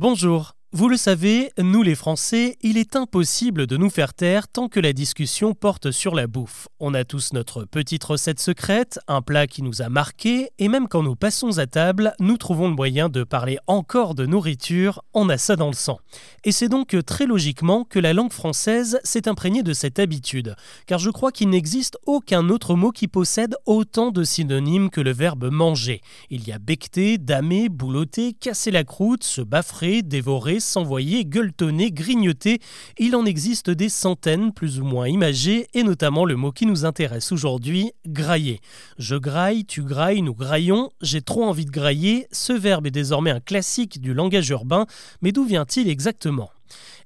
Bonjour. Vous le savez, nous les Français, il est impossible de nous faire taire tant que la discussion porte sur la bouffe. On a tous notre petite recette secrète, un plat qui nous a marqué, et même quand nous passons à table, nous trouvons le moyen de parler encore de nourriture, on a ça dans le sang. Et c'est donc très logiquement que la langue française s'est imprégnée de cette habitude, car je crois qu'il n'existe aucun autre mot qui possède autant de synonymes que le verbe manger. Il y a becter, damer, boulotter, casser la croûte, se baffrer, dévorer, s'envoyer, gueuletonner, grignoter. Il en existe des centaines plus ou moins imagées, et notamment le mot qui nous intéresse aujourd'hui, grailler. Je graille, tu grailles, nous graillons, j'ai trop envie de grailler, ce verbe est désormais un classique du langage urbain, mais d'où vient-il exactement?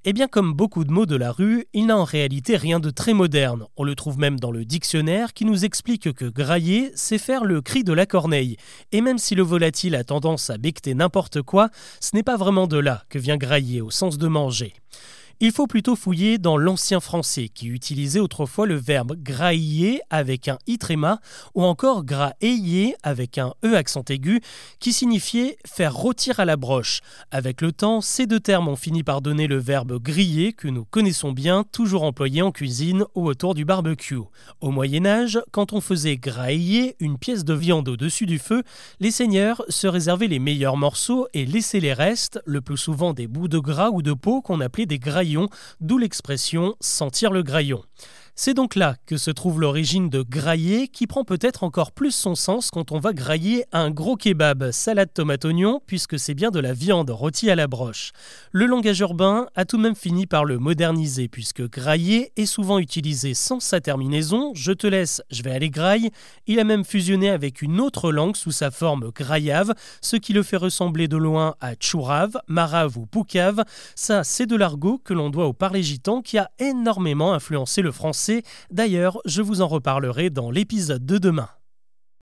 Eh bien, comme beaucoup de mots de la rue, il n'a en réalité rien de très moderne. On le trouve même dans le dictionnaire qui nous explique que grailler, c'est faire le cri de la corneille. Et même si le volatile a tendance à becter n'importe quoi, ce n'est pas vraiment de là que vient grailler au sens de manger. Il faut plutôt fouiller dans l'ancien français qui utilisait autrefois le verbe grailler avec un i tréma ou encore grailler avec un e accent aigu qui signifiait faire rôtir à la broche. Avec le temps, ces deux termes ont fini par donner le verbe griller que nous connaissons bien, toujours employé en cuisine ou autour du barbecue. Au Moyen Âge, quand on faisait grailler une pièce de viande au-dessus du feu, les seigneurs se réservaient les meilleurs morceaux et laissaient les restes, le plus souvent des bouts de gras ou de peau qu'on appelait des d'où l'expression sentir le graillon. C'est donc là que se trouve l'origine de grailler qui prend peut-être encore plus son sens quand on va grailler un gros kebab salade tomate oignon puisque c'est bien de la viande rôtie à la broche. Le langage urbain a tout de même fini par le moderniser puisque grailler est souvent utilisé sans sa terminaison je te laisse, je vais aller graille. Il a même fusionné avec une autre langue sous sa forme graillave, ce qui le fait ressembler de loin à chourave, marave ou poucave. Ça, c'est de l'argot que l'on doit au parler gitan qui a énormément influencé le français D'ailleurs, je vous en reparlerai dans l'épisode de demain.